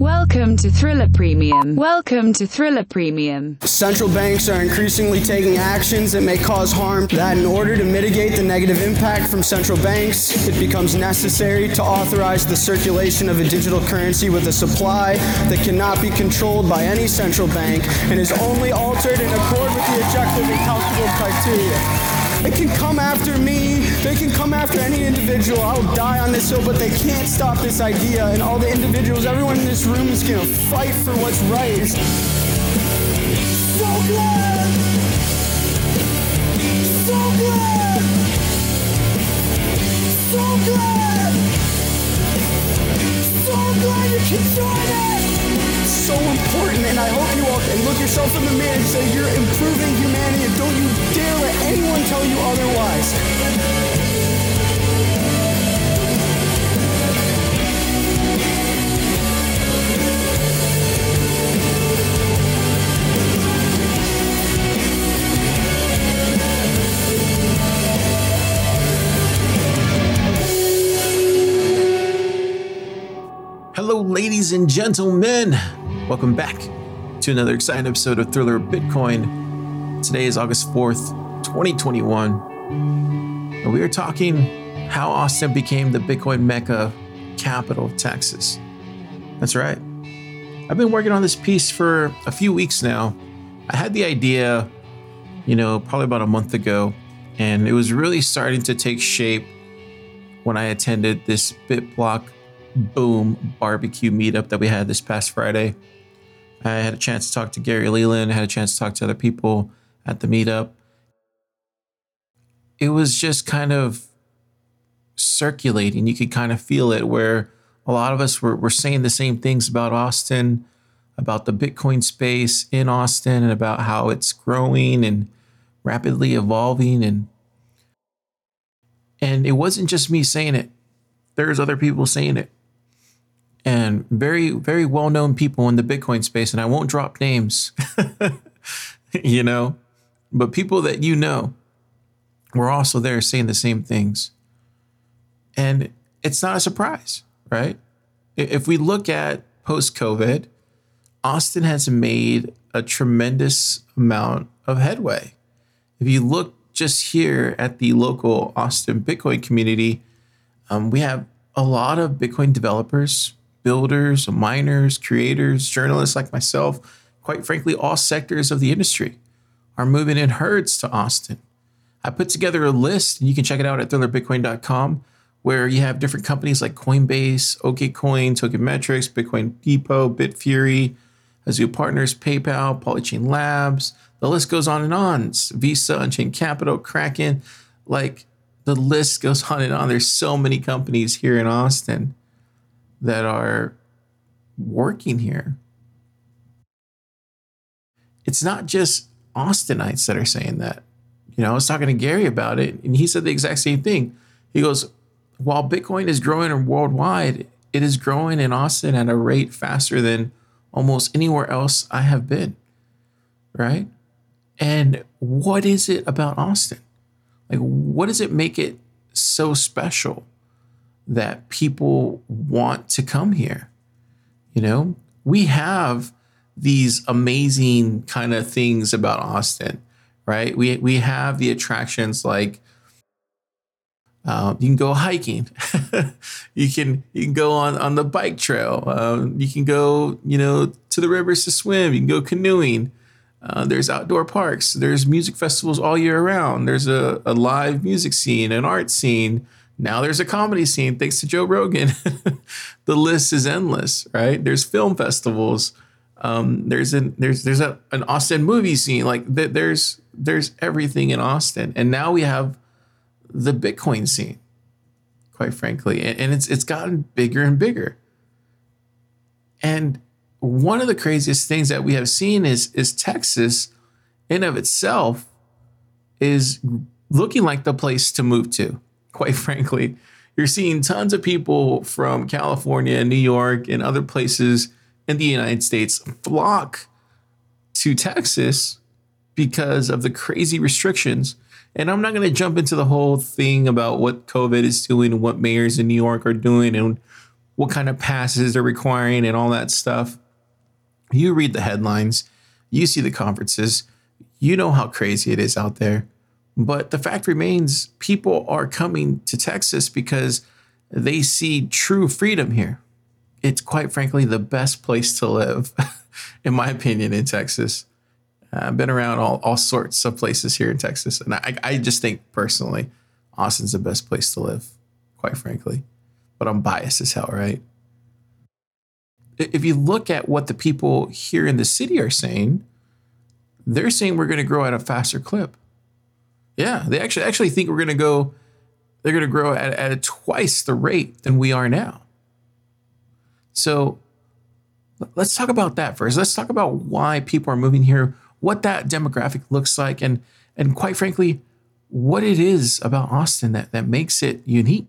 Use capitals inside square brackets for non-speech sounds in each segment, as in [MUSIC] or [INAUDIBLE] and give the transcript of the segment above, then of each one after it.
Welcome to Thriller Premium. Welcome to Thriller Premium. Central banks are increasingly taking actions that may cause harm. That in order to mitigate the negative impact from central banks, it becomes necessary to authorize the circulation of a digital currency with a supply that cannot be controlled by any central bank and is only altered in accord with the objective and calculable criteria. They can come after me. They can come after any individual. I'll die on this hill, but they can't stop this idea. And all the individuals, everyone in this room is gonna fight for what's right. So glad! So glad! So glad! So glad you can join us! So important, and I hope you all can look yourself in the mirror and say you're improving humanity, and don't you dare let anyone tell you otherwise. Hello, ladies and gentlemen. Welcome back to another exciting episode of Thriller Bitcoin. Today is August 4th, 2021. And we are talking how Austin became the Bitcoin Mecca capital of Texas. That's right. I've been working on this piece for a few weeks now. I had the idea, you know, probably about a month ago, and it was really starting to take shape when I attended this BitBlock Boom barbecue meetup that we had this past Friday. I had a chance to talk to Gary Leland, I had a chance to talk to other people at the meetup. It was just kind of circulating. You could kind of feel it where a lot of us were, were saying the same things about Austin, about the Bitcoin space in Austin, and about how it's growing and rapidly evolving. And and it wasn't just me saying it. There's other people saying it and very, very well known people in the Bitcoin space. And I won't drop names, [LAUGHS] you know, but people that you know were also there saying the same things. And it's not a surprise, right? If we look at post COVID, Austin has made a tremendous amount of headway. If you look just here at the local Austin Bitcoin community, um, we have a lot of Bitcoin developers, builders, miners, creators, journalists like myself, quite frankly, all sectors of the industry are moving in herds to Austin. I put together a list, and you can check it out at thrillerbitcoin.com, where you have different companies like Coinbase, OKCoin, Tokenmetrics, Bitcoin Depot, Bitfury, Azul Partners, PayPal, Polychain Labs. The list goes on and on. It's Visa, Unchained Capital, Kraken. Like the list goes [LAUGHS] on and on. There's so many companies here in Austin that are working here. It's not just Austinites that are saying that. You know, I was talking to Gary about it, and he said the exact same thing. He goes, while Bitcoin is growing worldwide, it is growing in Austin at a rate faster than almost anywhere else I have been. Right? And what is it about Austin? Like, what does it make it so special? That people want to come here. You know, we have these amazing kind of things about Austin, right? We we have the attractions like uh, you can go hiking, [LAUGHS] you can you can go on on the bike trail, um, you can go you know to the rivers to swim, you can go canoeing. Uh, there's outdoor parks. There's music festivals all year round. There's a, a live music scene, an art scene. Now there's a comedy scene thanks to Joe Rogan. [LAUGHS] the list is endless, right? There's film festivals. Um, there's an there's there's a, an Austin movie scene. Like th- there's there's everything in Austin, and now we have the Bitcoin scene. Quite frankly, and, and it's it's gotten bigger and bigger. And one of the craziest things that we have seen is is Texas, in of itself, is looking like the place to move to quite [LAUGHS] frankly. You're seeing tons of people from California, New York, and other places in the United States flock to Texas because of the crazy restrictions. And I'm not going to jump into the whole thing about what COVID is doing and what mayors in New York are doing and what kind of passes they're requiring and all that stuff. You read the headlines, you see the conferences, you know how crazy it is out there. But the fact remains, people are coming to Texas because they see true freedom here. It's quite frankly the best place to live, [LAUGHS] in my opinion, in Texas. I've been around all, all sorts of places here in Texas. And I, I just think personally, Austin's the best place to live, quite frankly. But I'm biased as hell, right? If you look at what the people here in the city are saying, they're saying we're going to grow at a faster clip. Yeah, they actually actually think we're going to go. They're going to grow at, at twice the rate than we are now. So let's talk about that first. Let's talk about why people are moving here, what that demographic looks like, and and quite frankly, what it is about Austin that, that makes it unique.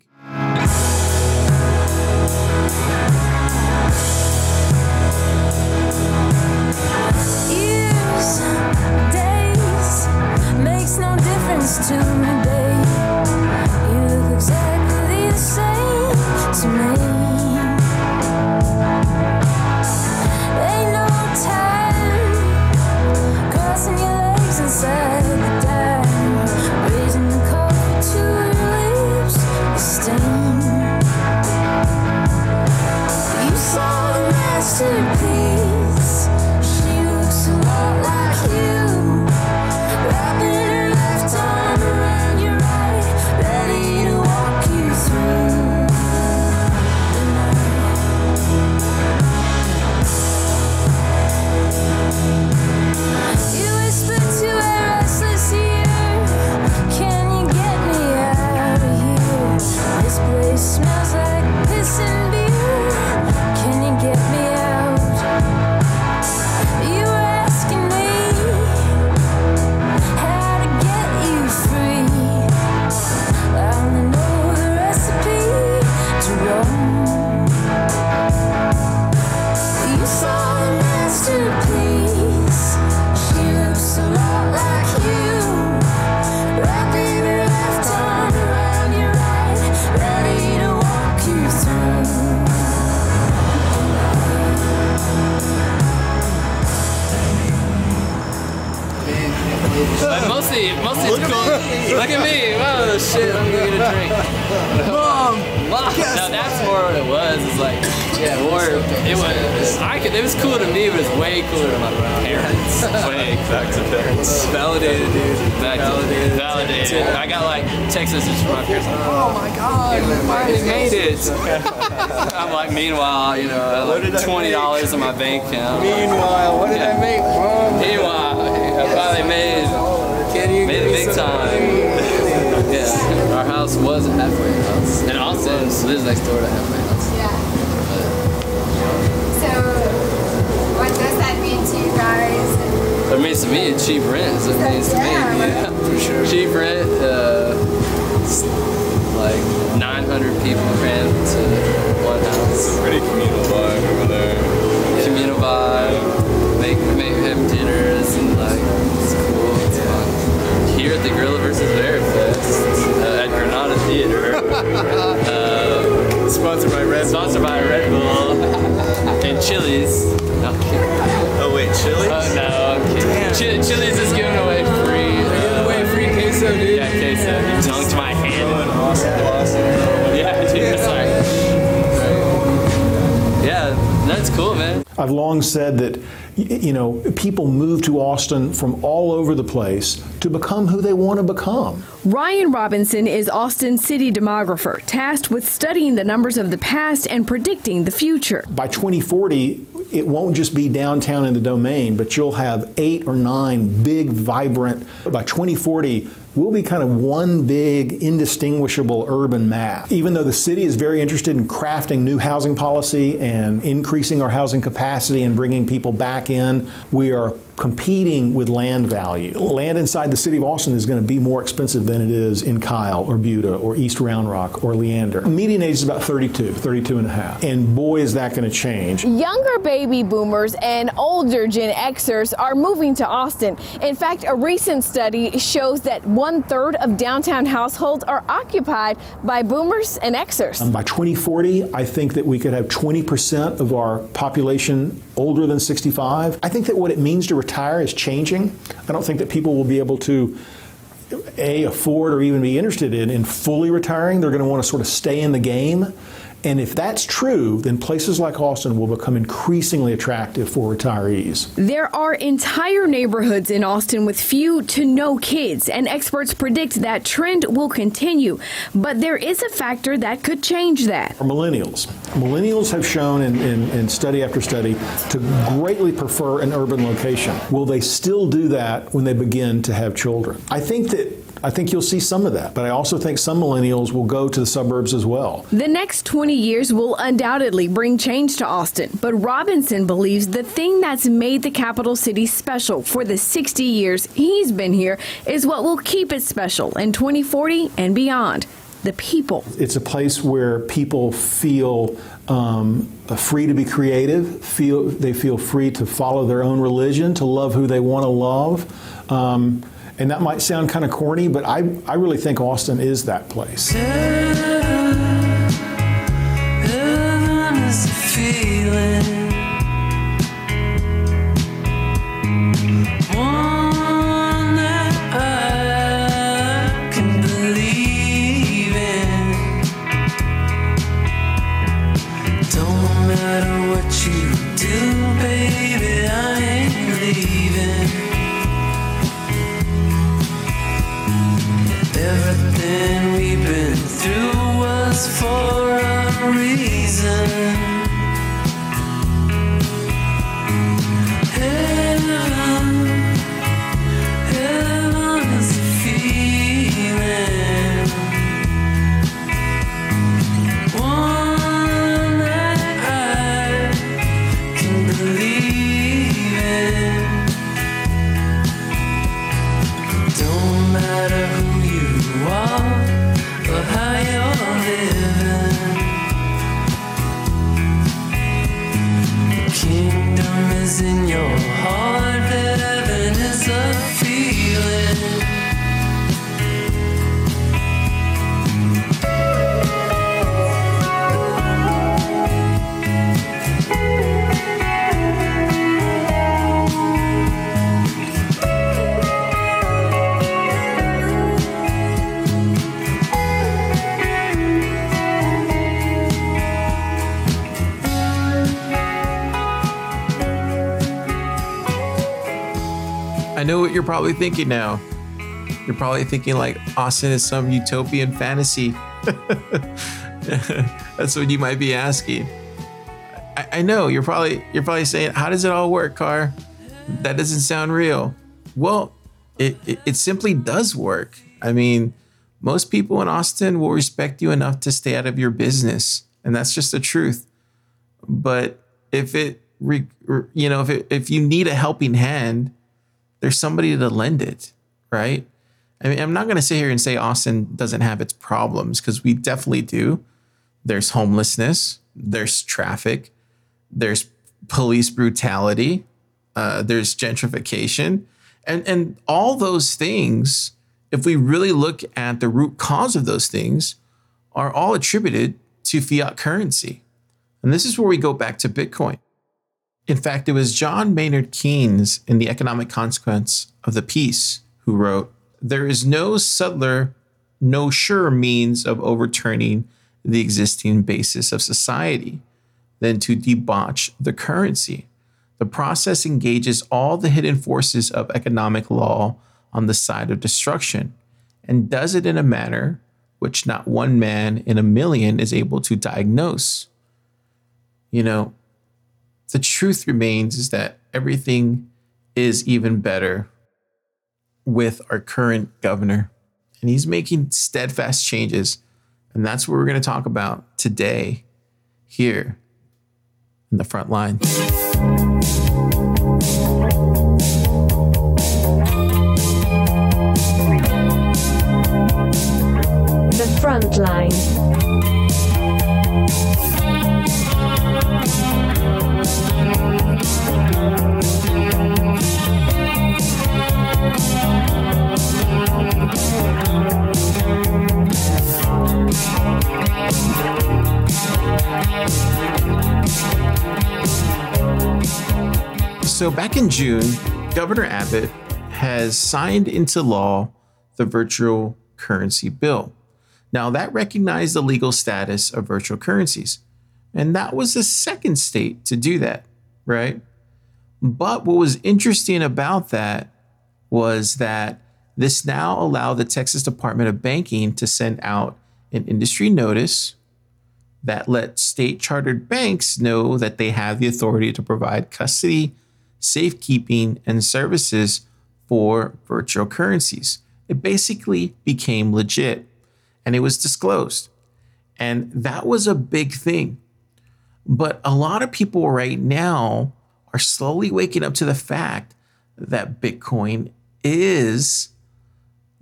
Long said that you know people move to Austin from all over the place to become who they want to become. Ryan Robinson is Austin's city demographer, tasked with studying the numbers of the past and predicting the future. By 2040, it won't just be downtown in the domain, but you'll have eight or nine big, vibrant. By 2040, we'll be kind of one big, indistinguishable urban map. Even though the city is very interested in crafting new housing policy and increasing our housing capacity and bringing people back in, we are competing with land value. Land inside the city of Austin is going to be more expensive than it is in Kyle or Buda or East Round Rock or Leander. Median age is about 32, 32 and a half. And boy, is that going to change. Younger baby boomers and older Gen Xers are moving to Austin. In fact, a recent study shows that one third of downtown households are occupied by boomers and Xers. Um, by 2040, I think that we could have 20% of our population older than 65. I think that what it means to retire is changing. I don't think that people will be able to a afford or even be interested in in fully retiring. They're going to want to sort of stay in the game. And if that's true, then places like Austin will become increasingly attractive for retirees. There are entire neighborhoods in Austin with few to no kids, and experts predict that trend will continue. But there is a factor that could change that. For millennials, millennials have shown in, in, in study after study to greatly prefer an urban location. Will they still do that when they begin to have children? I think that I think you'll see some of that, but I also think some millennials will go to the suburbs as well. The next 20 years will undoubtedly bring change to Austin, but Robinson believes the thing that's made the capital city special for the 60 years he's been here is what will keep it special in 2040 and beyond the people. It's a place where people feel um, free to be creative, feel they feel free to follow their own religion, to love who they want to love. Um, and that might sound kind of corny, but I, I really think Austin is that place. Heaven is know what you're probably thinking now. You're probably thinking like Austin is some utopian fantasy. [LAUGHS] That's what you might be asking. I, I know you're probably you're probably saying, "How does it all work, Car? That doesn't sound real." Well, it, it it simply does work. I mean, most people in Austin will respect you enough to stay out of your business, and that's just the truth. But if it, you know, if it, if you need a helping hand, there's somebody to lend it, right? I mean, I'm not going to sit here and say Austin doesn't have its problems because we definitely do. There's homelessness, there's traffic, there's police brutality, uh, there's gentrification, and and all those things. If we really look at the root cause of those things, are all attributed to fiat currency, and this is where we go back to Bitcoin. In fact, it was John Maynard Keynes in The Economic Consequence of the Peace who wrote, There is no subtler, no surer means of overturning the existing basis of society than to debauch the currency. The process engages all the hidden forces of economic law on the side of destruction and does it in a manner which not one man in a million is able to diagnose. You know, the truth remains is that everything is even better with our current governor. And he's making steadfast changes. And that's what we're going to talk about today here in the front line. The front line. So, back in June, Governor Abbott has signed into law the virtual currency bill. Now, that recognized the legal status of virtual currencies. And that was the second state to do that, right? But what was interesting about that was that this now allowed the Texas Department of Banking to send out an industry notice that let state chartered banks know that they have the authority to provide custody, safekeeping, and services for virtual currencies. It basically became legit and it was disclosed. And that was a big thing. But a lot of people right now are slowly waking up to the fact that Bitcoin is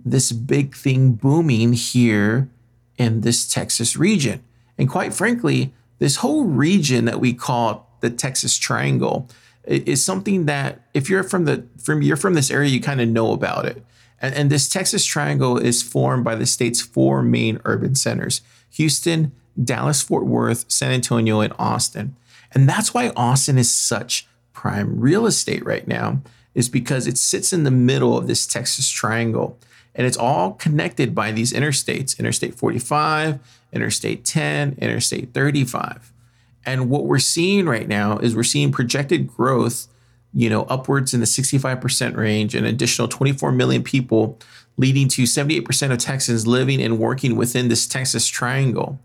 this big thing booming here in this Texas region. And quite frankly, this whole region that we call the Texas Triangle is something that if you're from the from you're from this area, you kind of know about it. And, and this Texas Triangle is formed by the state's four main urban centers: Houston, Dallas, Fort Worth, San Antonio, and Austin. And that's why Austin is such prime real estate right now, is because it sits in the middle of this Texas Triangle. And it's all connected by these interstates Interstate 45, Interstate 10, Interstate 35. And what we're seeing right now is we're seeing projected growth, you know, upwards in the 65% range, an additional 24 million people, leading to 78% of Texans living and working within this Texas triangle.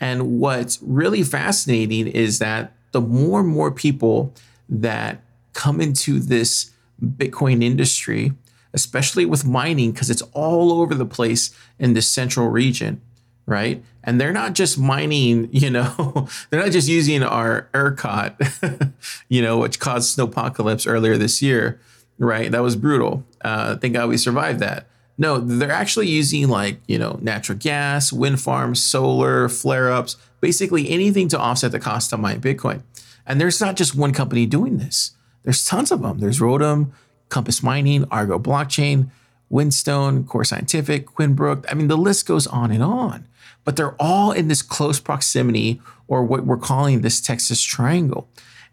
And what's really fascinating is that the more and more people that come into this Bitcoin industry, especially with mining, because it's all over the place in this central region, right? And they're not just mining, [LAUGHS] you know, they're not just using our ERCOT, [LAUGHS] you know, which caused snowpocalypse earlier this year, right? That was brutal. Uh, thank God we survived that. No, they're actually using like, you know, natural gas, wind farms, solar, flare ups, basically anything to offset the cost of mine Bitcoin. And there's not just one company doing this, there's tons of them. There's Rhodium, Compass Mining, Argo Blockchain, Whinstone, Core Scientific, Quinbrook. I mean, the list goes on and on. But they're all in this close proximity, or what we're calling this Texas Triangle.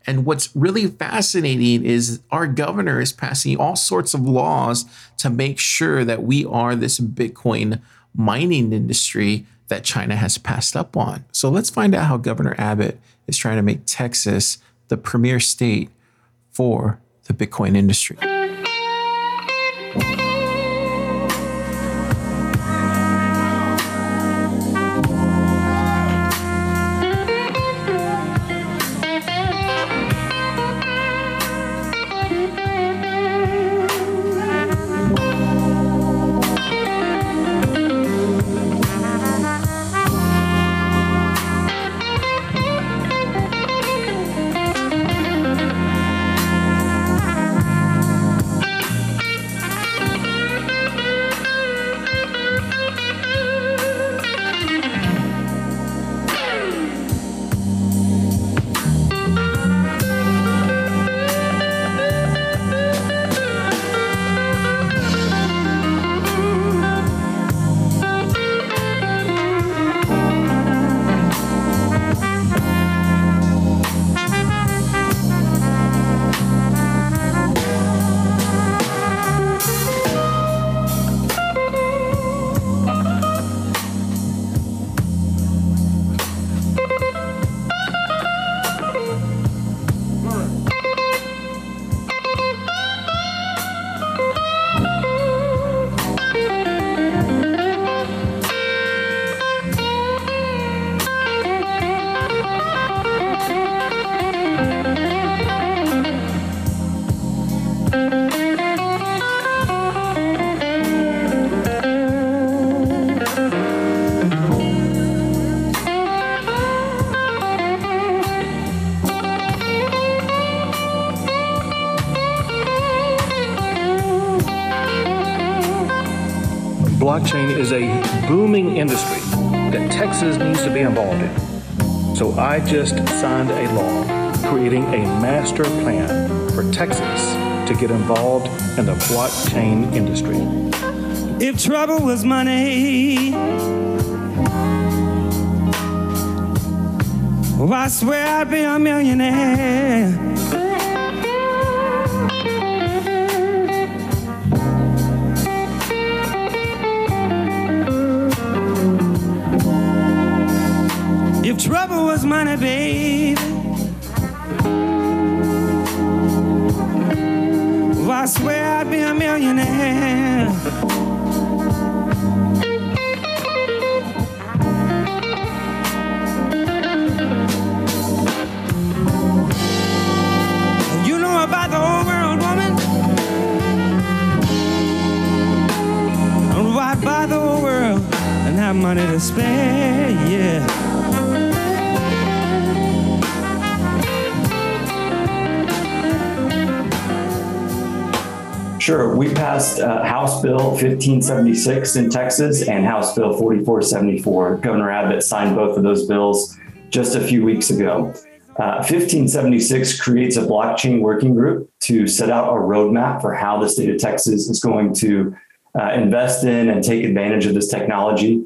And what's really fascinating is our governor is passing all sorts of laws to make sure that we are this Bitcoin mining industry that China has passed up on. So let's find out how Governor Abbott is trying to make Texas the premier state for the Bitcoin industry. Blockchain I just signed a law creating a master plan for Texas to get involved in the blockchain industry. If trouble was money, oh, I swear I'd be a millionaire. Money, baby. Oh, I swear I'd be a millionaire. You know about the whole world, woman. Ride by the whole world and have money to spare, yeah. Sure. We passed uh, House Bill 1576 in Texas and House Bill 4474. Governor Abbott signed both of those bills just a few weeks ago. Uh, 1576 creates a blockchain working group to set out a roadmap for how the state of Texas is going to uh, invest in and take advantage of this technology.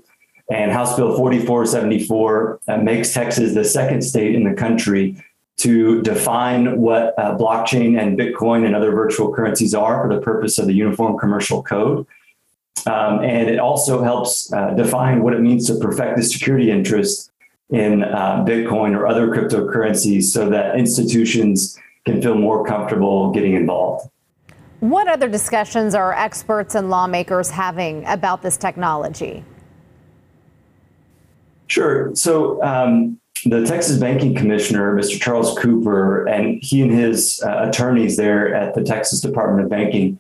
And House Bill 4474 uh, makes Texas the second state in the country to define what uh, blockchain and Bitcoin and other virtual currencies are for the purpose of the Uniform Commercial Code. Um, and it also helps uh, define what it means to perfect the security interest in uh, Bitcoin or other cryptocurrencies so that institutions can feel more comfortable getting involved. What other discussions are experts and lawmakers having about this technology? Sure. So, um, the Texas Banking Commissioner, Mr. Charles Cooper, and he and his uh, attorneys there at the Texas Department of Banking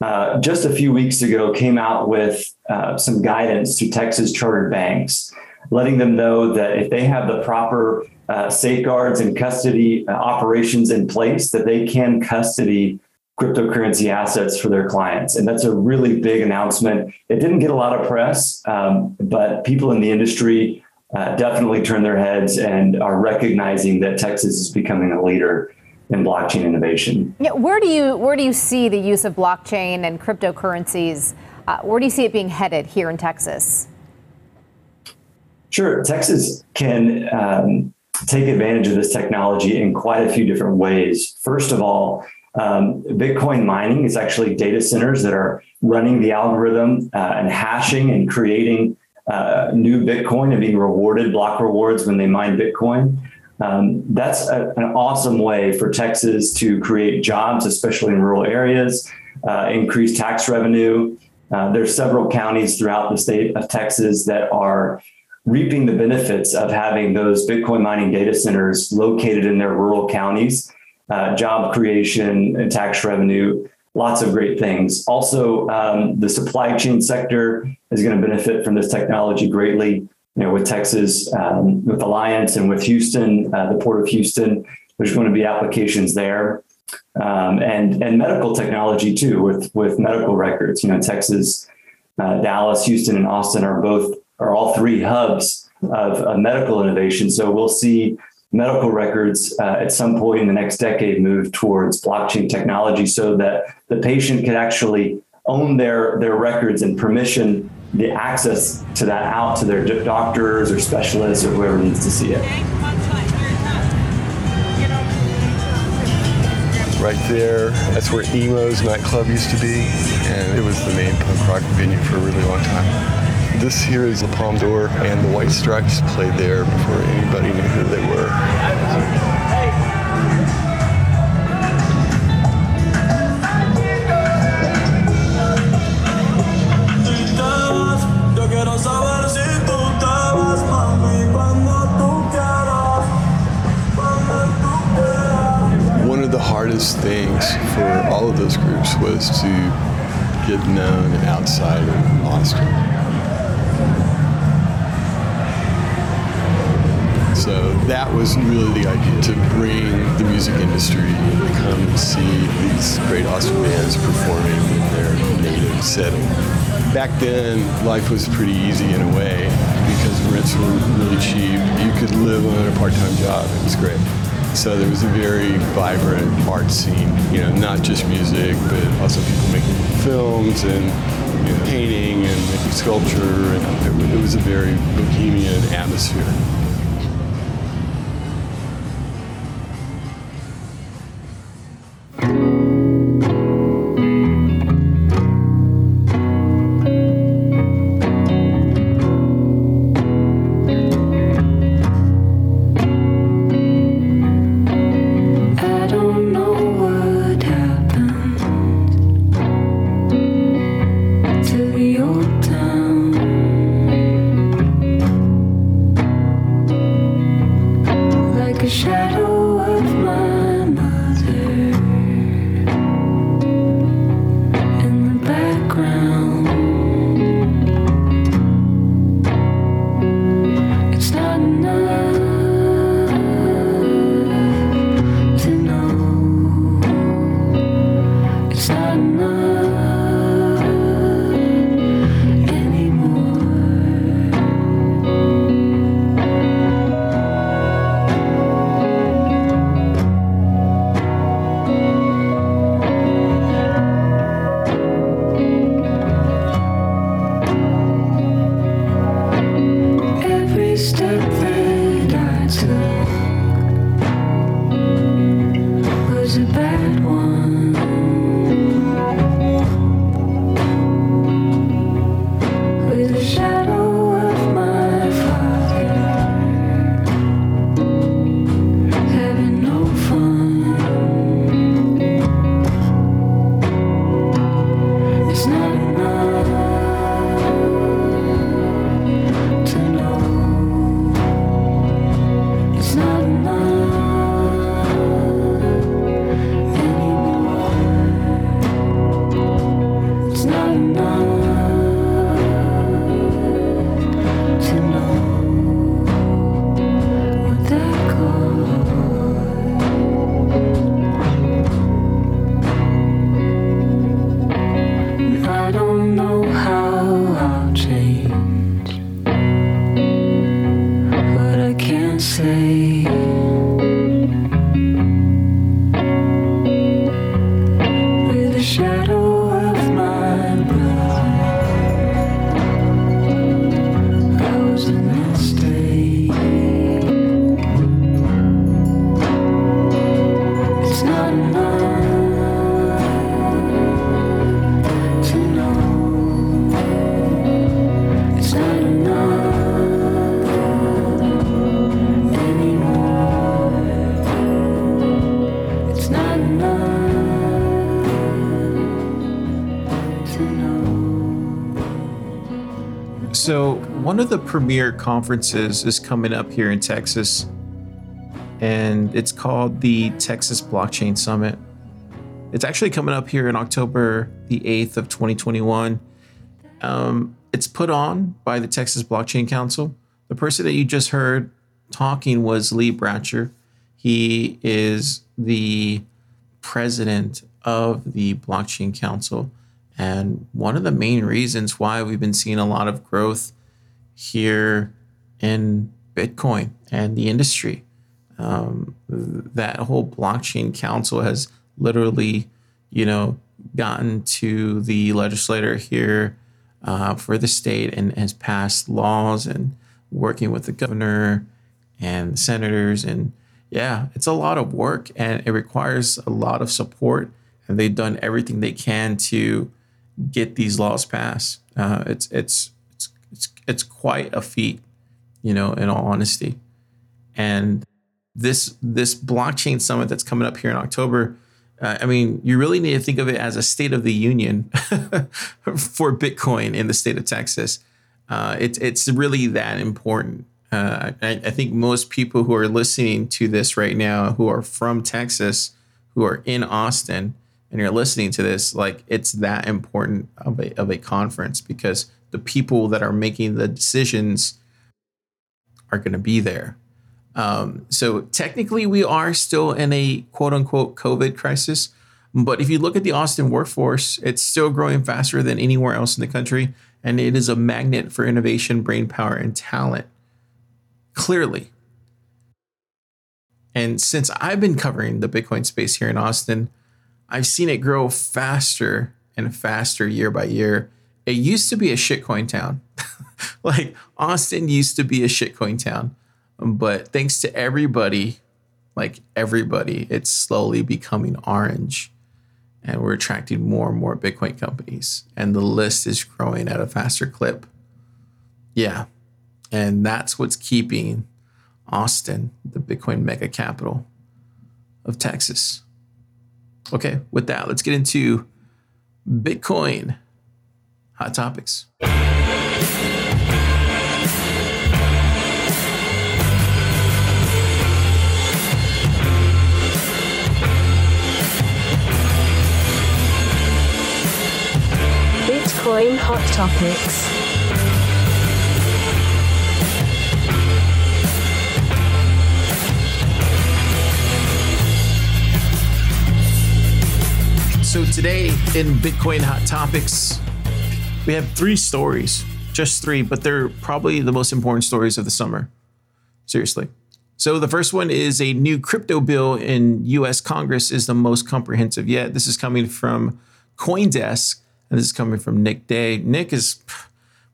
uh, just a few weeks ago came out with uh, some guidance to Texas chartered banks, letting them know that if they have the proper uh, safeguards and custody uh, operations in place, that they can custody cryptocurrency assets for their clients. And that's a really big announcement. It didn't get a lot of press, um, but people in the industry uh, definitely turn their heads and are recognizing that Texas is becoming a leader in blockchain innovation. Yeah, where do you where do you see the use of blockchain and cryptocurrencies? Uh, where do you see it being headed here in Texas? Sure, Texas can um, take advantage of this technology in quite a few different ways. First of all, um, Bitcoin mining is actually data centers that are running the algorithm uh, and hashing and creating uh, new Bitcoin and being rewarded block rewards when they mine Bitcoin. Um, that's a, an awesome way for Texas to create jobs, especially in rural areas, uh, increase tax revenue. Uh, there's several counties throughout the state of Texas that are reaping the benefits of having those Bitcoin mining data centers located in their rural counties. Uh, job creation and tax revenue lots of great things. Also, um, the supply chain sector is going to benefit from this technology greatly. You know, with Texas, um, with Alliance, and with Houston, uh, the Port of Houston, there's going to be applications there, um, and and medical technology too, with with medical records. You know, Texas, uh, Dallas, Houston, and Austin are both are all three hubs of, of medical innovation. So we'll see medical records uh, at some point in the next decade move towards blockchain technology so that the patient can actually own their, their records and permission the access to that out to their doctors or specialists or whoever needs to see it. Right there, that's where Emo's nightclub used to be, and it was the main punk rock venue for a really long time. This here is the Palm Door, and the White Stripes played there before anybody knew who they were. Really the idea to bring the music industry to come see these great Austin bands performing in their native setting. Back then, life was pretty easy in a way because rents were really cheap. You could live on a part-time job. It was great. So there was a very vibrant art scene, you know, not just music, but also people making films and you know, painting and making sculpture. And it was a very bohemian atmosphere. Shine. Not the premier conferences is coming up here in Texas, and it's called the Texas Blockchain Summit. It's actually coming up here in October the 8th of 2021. Um, it's put on by the Texas Blockchain Council. The person that you just heard talking was Lee Bratcher. He is the president of the Blockchain Council. And one of the main reasons why we've been seeing a lot of growth here in Bitcoin and the industry. Um, that whole blockchain council has literally, you know, gotten to the legislator here uh, for the state and has passed laws and working with the governor and senators. And yeah, it's a lot of work and it requires a lot of support. And they've done everything they can to get these laws passed. Uh, it's it's it's it's quite a feat, you know. In all honesty, and this this blockchain summit that's coming up here in October. Uh, I mean, you really need to think of it as a state of the union [LAUGHS] for Bitcoin in the state of Texas. Uh, it's it's really that important. Uh, I, I think most people who are listening to this right now, who are from Texas, who are in Austin, and you're listening to this, like it's that important of a of a conference because the people that are making the decisions are going to be there. Um, so technically, we are still in a quote unquote COVID crisis. But if you look at the Austin workforce, it's still growing faster than anywhere else in the country. And it is a magnet for innovation, brain power, and talent. Clearly. And since I've been covering the Bitcoin space here in Austin, I've seen it grow faster and faster year by year. It used to be a shitcoin town. [LAUGHS] like Austin used to be a shitcoin town. But thanks to everybody, like everybody, it's slowly becoming orange. And we're attracting more and more Bitcoin companies. And the list is growing at a faster clip. Yeah. And that's what's keeping Austin, the Bitcoin mega capital of Texas. Okay, with that, let's get into Bitcoin hot topics. Bitcoin Hot Topics. So today in Bitcoin Hot Topics, we have three stories, just three, but they're probably the most important stories of the summer. Seriously. So the first one is a new crypto bill in US Congress is the most comprehensive yet. This is coming from CoinDesk and this is coming from Nick De. Nick is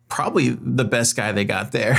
probably the best guy they got there.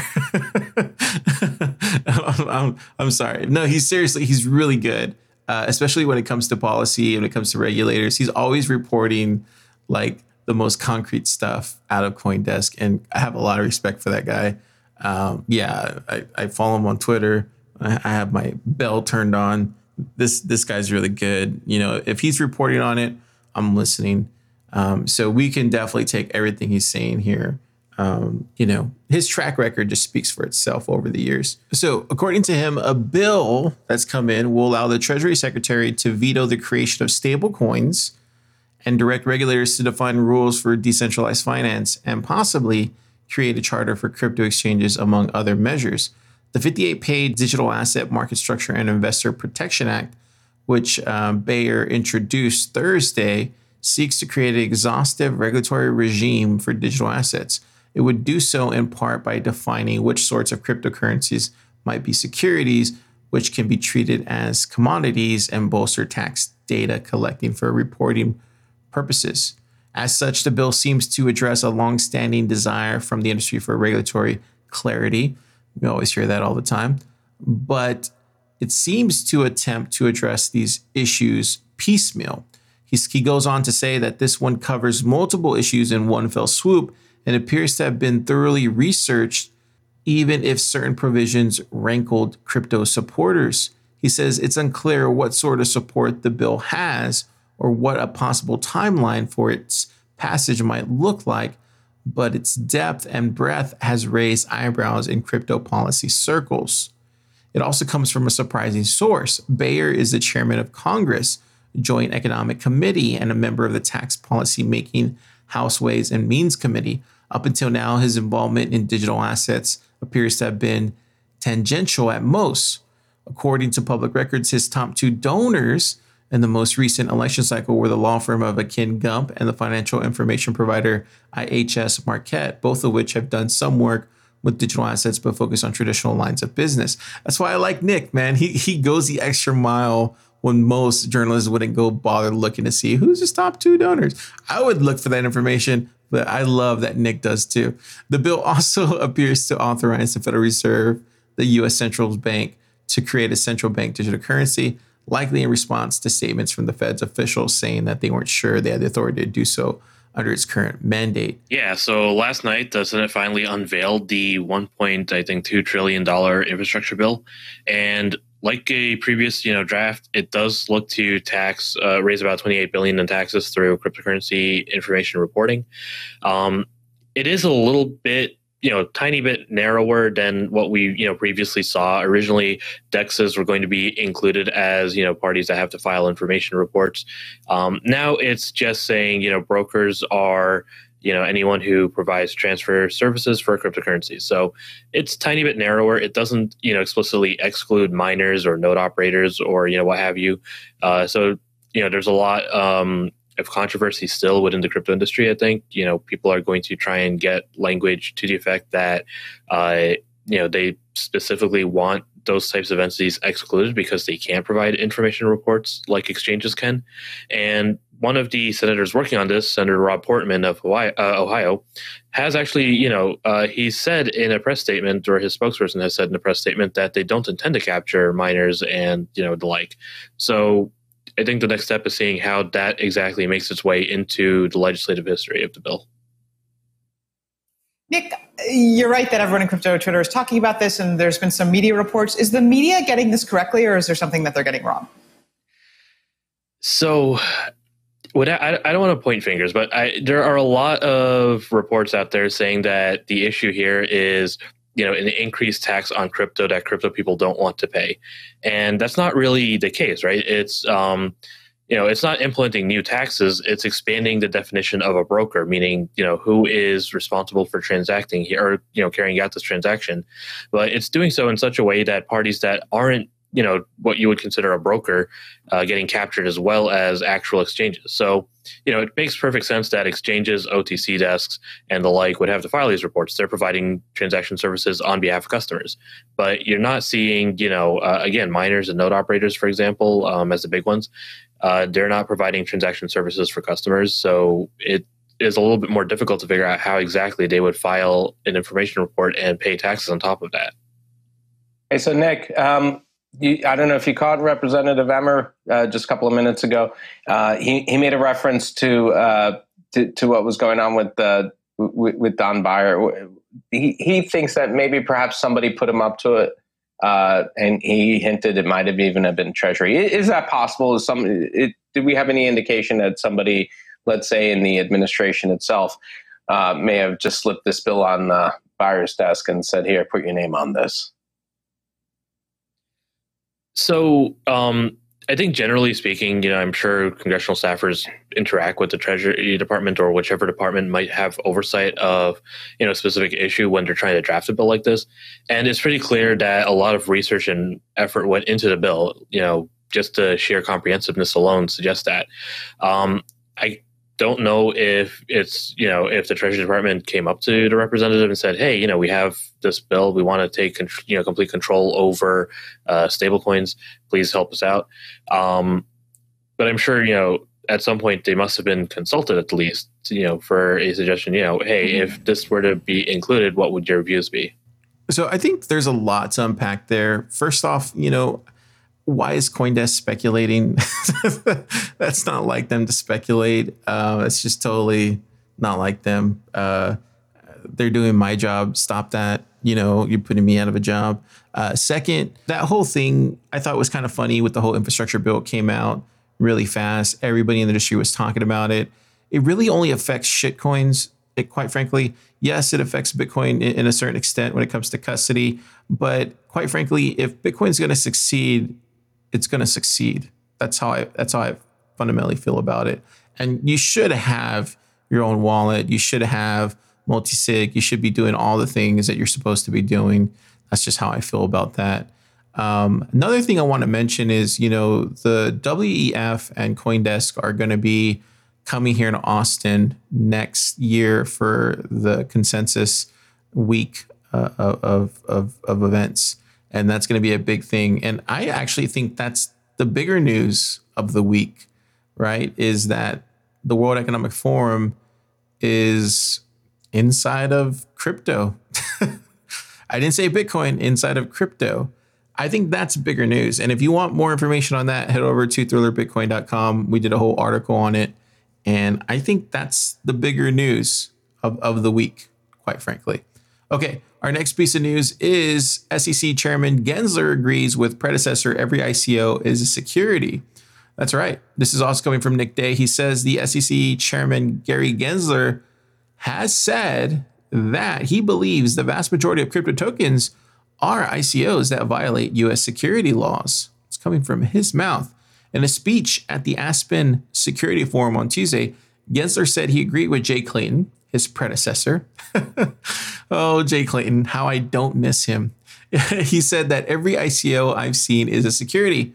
I'm, [LAUGHS] I'm, I'm sorry. No, he's seriously, he's really good. uh, especially when it comes to policy and when it comes to regulators. He's always reporting like the most concrete stuff out of CoinDesk, and I have a lot of respect for that guy. Um, yeah, I, I follow him on Twitter. I, have my bell turned on. This this guy's really good. You know, if he's reporting on it, I'm listening. Um, so we can definitely take everything he's saying here. Um, you know, his track record just speaks for itself over the years. So, according to him, a bill that's come in will allow the Treasury Secretary to veto the creation of stable coins and direct regulators to define rules for decentralized finance and possibly create a charter for crypto exchanges, among other measures. The 58 page Digital Asset Market Structure and Investor Protection Act, which um, Beyer introduced Thursday, seeks to create an exhaustive regulatory regime for digital assets. It would do so in part by defining which sorts of cryptocurrencies might be securities, which can be treated as commodities and bolster tax data collecting for reporting purposes. As such, the bill seems to address a longstanding desire from the industry for regulatory clarity. We always hear that all the time. But it seems to attempt to address these issues piecemeal. He's, he goes on to say that this one covers multiple issues in one fell swoop and appears to have been thoroughly researched, even if certain provisions rankled crypto supporters. He says it's unclear what sort of support the bill has or what a possible timeline for its passage might look like, but its depth and breadth has raised eyebrows in crypto policy circles. It also comes from a surprising source. Beyer is the chairman of Congress Joint Economic Committee and a member of the Tax Policy Making House Ways and Means Committee. Up until now, his involvement in digital assets appears to have been tangential at most. According to public records, his top two donors in the most recent election cycle were the law firm of Akin Gump and the financial information provider IHS Markit, both of which have done some work with digital assets but focus on traditional lines of business. That's why I like Nick, man. He he goes the extra mile when most journalists wouldn't go bother looking to see who's his top two donors. I would look for that information, but I love that Nick does too. The bill [LAUGHS] also appears to authorize the Federal Reserve, the US Central Bank, to create a central bank digital currency, likely in response to statements from the Fed's officials saying that they weren't sure they had the authority to do so under its current mandate. Yeah, so last night the Senate finally unveiled the one point I think two trillion dollar infrastructure bill, and like a previous you know draft, it does look to tax uh, raise about twenty eight billion in taxes through cryptocurrency information reporting. Um, it is a little bit you know tiny bit narrower than what we you know previously saw. Originally dexes were going to be included as you know parties that have to file information reports. Um, now it's just saying you know brokers are you know anyone who provides transfer services for cryptocurrencies so it's tiny bit narrower. It doesn't you know explicitly exclude miners or node operators or you know what have you. Uh, so you know there's a lot um, of controversy still within the crypto industry. I think you know people are going to try and get language to the effect that uh, you know they specifically want those types of entities excluded because they can't provide information reports like exchanges can. And one of the senators working on this, Senator Rob Portman of Hawaii, uh, Ohio, has actually, you know, uh, he said in a press statement, or his spokesperson has said in a press statement that they don't intend to capture miners and you know the like. So I think the next step is seeing how that exactly makes its way into the legislative history of the bill. Nick, you're right that everyone in crypto Twitter is talking about this, and there's been some media reports. Is the media getting this correctly, or is there something that they're getting wrong? So, what I, I don't want to point fingers, but I, there are a lot of reports out there saying that the issue here is you know an increased tax on crypto that crypto people don't want to pay. And that's not really the case right? It's um you know it's not implementing new taxes it's expanding the definition of a broker meaning you know who is responsible for transacting here or you know carrying out this transaction. But it's doing so in such a way that parties that aren't you know what you would consider a broker uh, getting captured as well as actual exchanges. So you know it makes perfect sense that exchanges otc desks and the like would have to file these reports. They're providing transaction services on behalf of customers. But you're not seeing you know uh, again miners and node operators for example um, as the big ones uh, they're not providing transaction services for customers. So it is a little bit more difficult to figure out how exactly they would file an information report and pay taxes on top of that. Hey, so Nick, um, you, I don't know if you caught Representative Emmer uh, just a couple of minutes ago. Uh, he he made a reference to uh, to, to what was going on with uh, with, with Don Beyer. He he thinks that maybe perhaps somebody put him up to it, uh, and he hinted it might have even have been Treasury. Is that possible? Is some it, did we have any indication that somebody, let's say in the administration itself, uh, may have just slipped this bill on uh, Beyer's desk and said, "Here, put your name on this." So, um, I think generally speaking, you know, I'm sure congressional staffers interact with the Treasury Department or whichever department might have oversight of, you know, a specific issue when they're trying to draft a bill like this. And it's pretty clear that a lot of research and effort went into the bill. You know, just the sheer comprehensiveness alone suggests that. Um, I don't know if it's you know if the Treasury Department came up to the representative and said, "Hey, you know, we have this bill. We want to take con- you know complete control over uh, stablecoins. Please help us out." Um, but I'm sure you know at some point they must have been consulted at least, you know, for a suggestion. You know, hey, if this were to be included, what would your views be? So I think there's a lot to unpack there. First off, you know, why is CoinDesk speculating? [LAUGHS] That's not like them to speculate. Uh, it's just totally not like them. Uh, they're doing my job. Stop that. You know, you're putting me out of a job. Uh, second, that whole thing I thought was kind of funny with the whole infrastructure bill. Came out really fast. Everybody in the industry was talking about it. It really only affects shitcoins. It, quite frankly, yes, it affects Bitcoin in, in a certain extent when it comes to custody. But quite frankly, if Bitcoin's going to succeed, it's going to succeed. That's how I. That's how I fundamentally feel about it. And you should have your own wallet. You should have multi-sig. You should be doing all the things that you're supposed to be doing. That's just how I feel about that. Um, another thing I want to mention is, you know, the WEF and CoinDesk are going to be coming here in Austin next year for the consensus week uh, of, of, of events. And that's going to be a big thing. And I actually think that's the bigger news of the week, right? Is that the World Economic Forum is inside of crypto. [LAUGHS] I didn't say Bitcoin, inside of crypto. I think that's bigger news. And if you want more information on that, head over to thrillerbitcoin.com. We did a whole article on it. And I think that's the bigger news of, of the week, quite frankly. Okay, our next piece of news is SEC Chairman Gensler agrees with predecessor every ICO is a security. That's right. This is also coming from Nick De. He says the SEC Chairman Gary Gensler has said that he believes the vast majority of crypto tokens are ICOs that violate US security laws. It's coming from his mouth. In a speech at the Aspen Security Forum on Tuesday, Gensler said he agreed with Jay Clayton, his predecessor. [LAUGHS] oh, Jay Clayton, how I don't miss him. [LAUGHS] he said that every ICO I've seen is a security.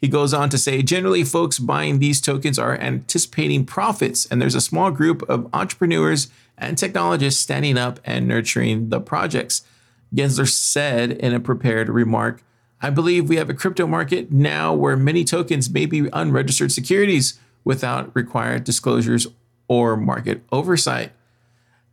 He goes on to say generally, folks buying these tokens are anticipating profits, and there's a small group of entrepreneurs and technologists standing up and nurturing the projects. Gensler said in a prepared remark, I believe we have a crypto market now where many tokens may be unregistered securities without required disclosures or market oversight.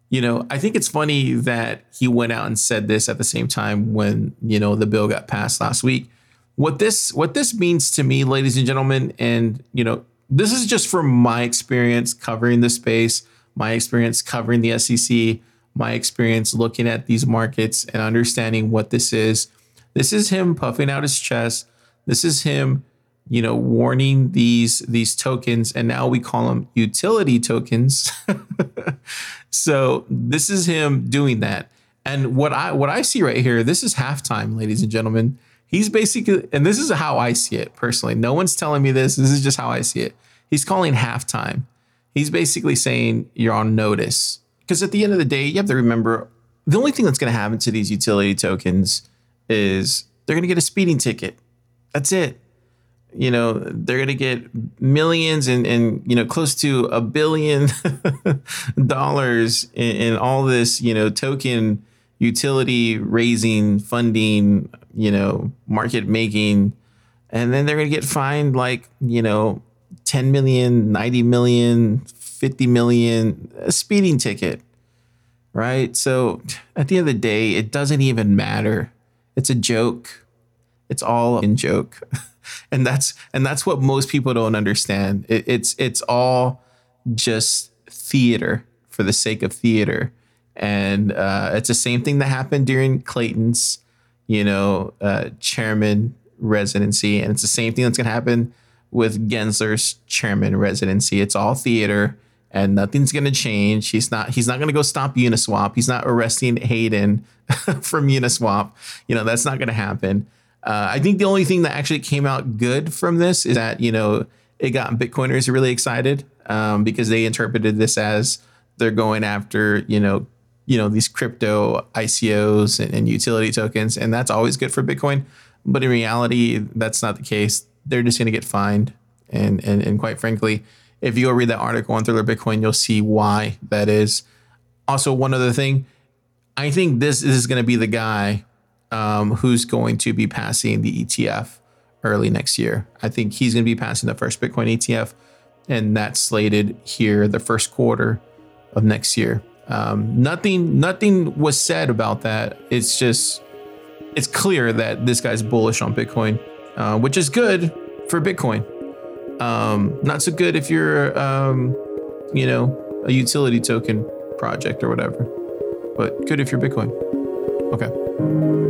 You know, I think it's funny that he went out and said this at the same time when, you know, the bill got passed last week. What this what this means to me, ladies and gentlemen, and you know, this is just from my experience covering the space, my experience covering the SEC, my experience looking at these markets and understanding what this is. This is him puffing out his chest. This is him, you know, warning these these tokens, and now we call them utility tokens. [LAUGHS] so this is him doing that. And what I what I see right here, this is halftime, ladies and gentlemen. He's basically, and this is how I see it personally. No one's telling me this. This is just how I see it. He's calling halftime. He's basically saying you're on notice. Because at the end of the day, you have to remember the only thing that's going to happen to these utility tokens is they're going to get a speeding ticket. That's it. You know, they're going to get millions and, and, you know, close to a billion [LAUGHS] dollars in, in all this, you know, token utility raising, funding, you know, market making. And then they're going to get fined like, you know, 10 million, 90 million, 50 million, a speeding ticket. Right. So at the end of the day, it doesn't even matter. It's a joke. It's all in joke. [LAUGHS] and that's and that's what most people don't understand. It, it's it's all just theater for the sake of theater. And uh, it's the same thing that happened during Clayton's, you know, uh, chairman residency, and it's the same thing that's gonna happen with Gensler's chairman residency. It's all theater, and nothing's gonna change. He's not he's not gonna go stop Uniswap. He's not arresting Hayden [LAUGHS] from Uniswap. You know, that's not gonna happen. Uh, I think the only thing that actually came out good from this is that you know it got Bitcoiners really excited um, because they interpreted this as they're going after you know you know these crypto ICOs and, and utility tokens, and that's always good for Bitcoin. But in reality, that's not the case. They're just going to get fined, and and and quite frankly, if you go read that article on Thriller Bitcoin, you'll see why that is. Also, one other thing, I think this is going to be the guy um, who's going to be passing the ETF early next year. I think he's going to be passing the first Bitcoin ETF, and that's slated here the first quarter of next year. Um, nothing, nothing was said about that. It's just, it's clear that this guy's bullish on Bitcoin, uh, which is good for Bitcoin. Um, not so good if you're, um, you know, a utility token project or whatever, but good if you're Bitcoin. Okay.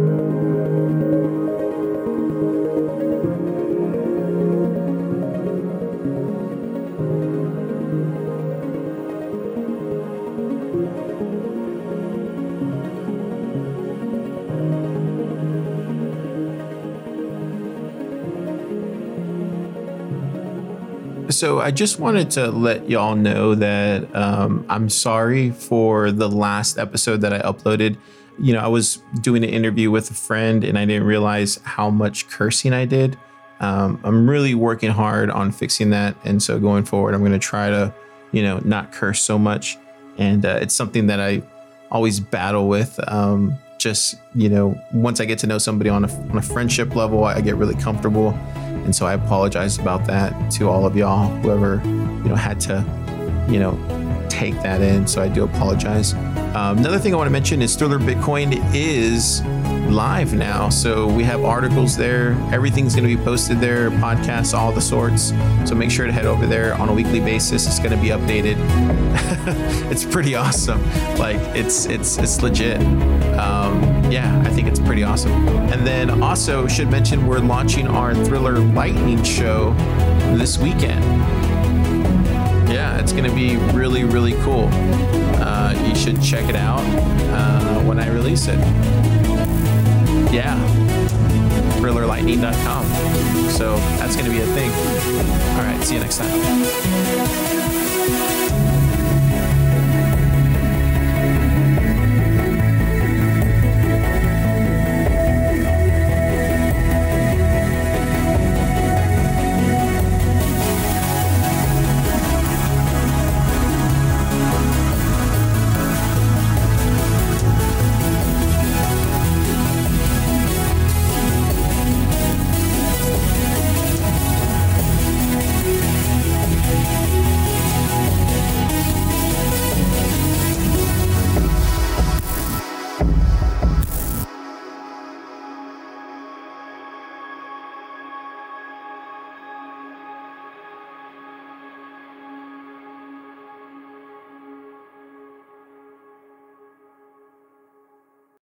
So I just wanted to let y'all know that um, I'm sorry for the last episode that I uploaded. You know, I was doing an interview with a friend and I didn't realize how much cursing I did. Um, I'm really working hard on fixing that. And so going forward, I'm going to try to, you know, not curse so much. And uh, it's something that I always battle with. Um, just, you know, once I get to know somebody on a, on a friendship level, I get really comfortable. And so I apologize about that to all of y'all, whoever, you know, had to, you know, take that in. So I do apologize. Um, another thing I want to mention is Thriller Bitcoin is live now. So we have articles there. Everything's going to be posted there, podcasts, all the sorts. So make sure to head over there on a weekly basis. It's going to be updated. [LAUGHS] it's pretty awesome. Like it's it's it's legit. Um, yeah, I think it's pretty awesome. And then also should mention we're launching our Thriller Lightning show this weekend. Yeah, it's going to be really, really cool. Uh, you should check it out uh, when I release it. Yeah, thrillerlightning.com. So that's going to be a thing. All right, see you next time.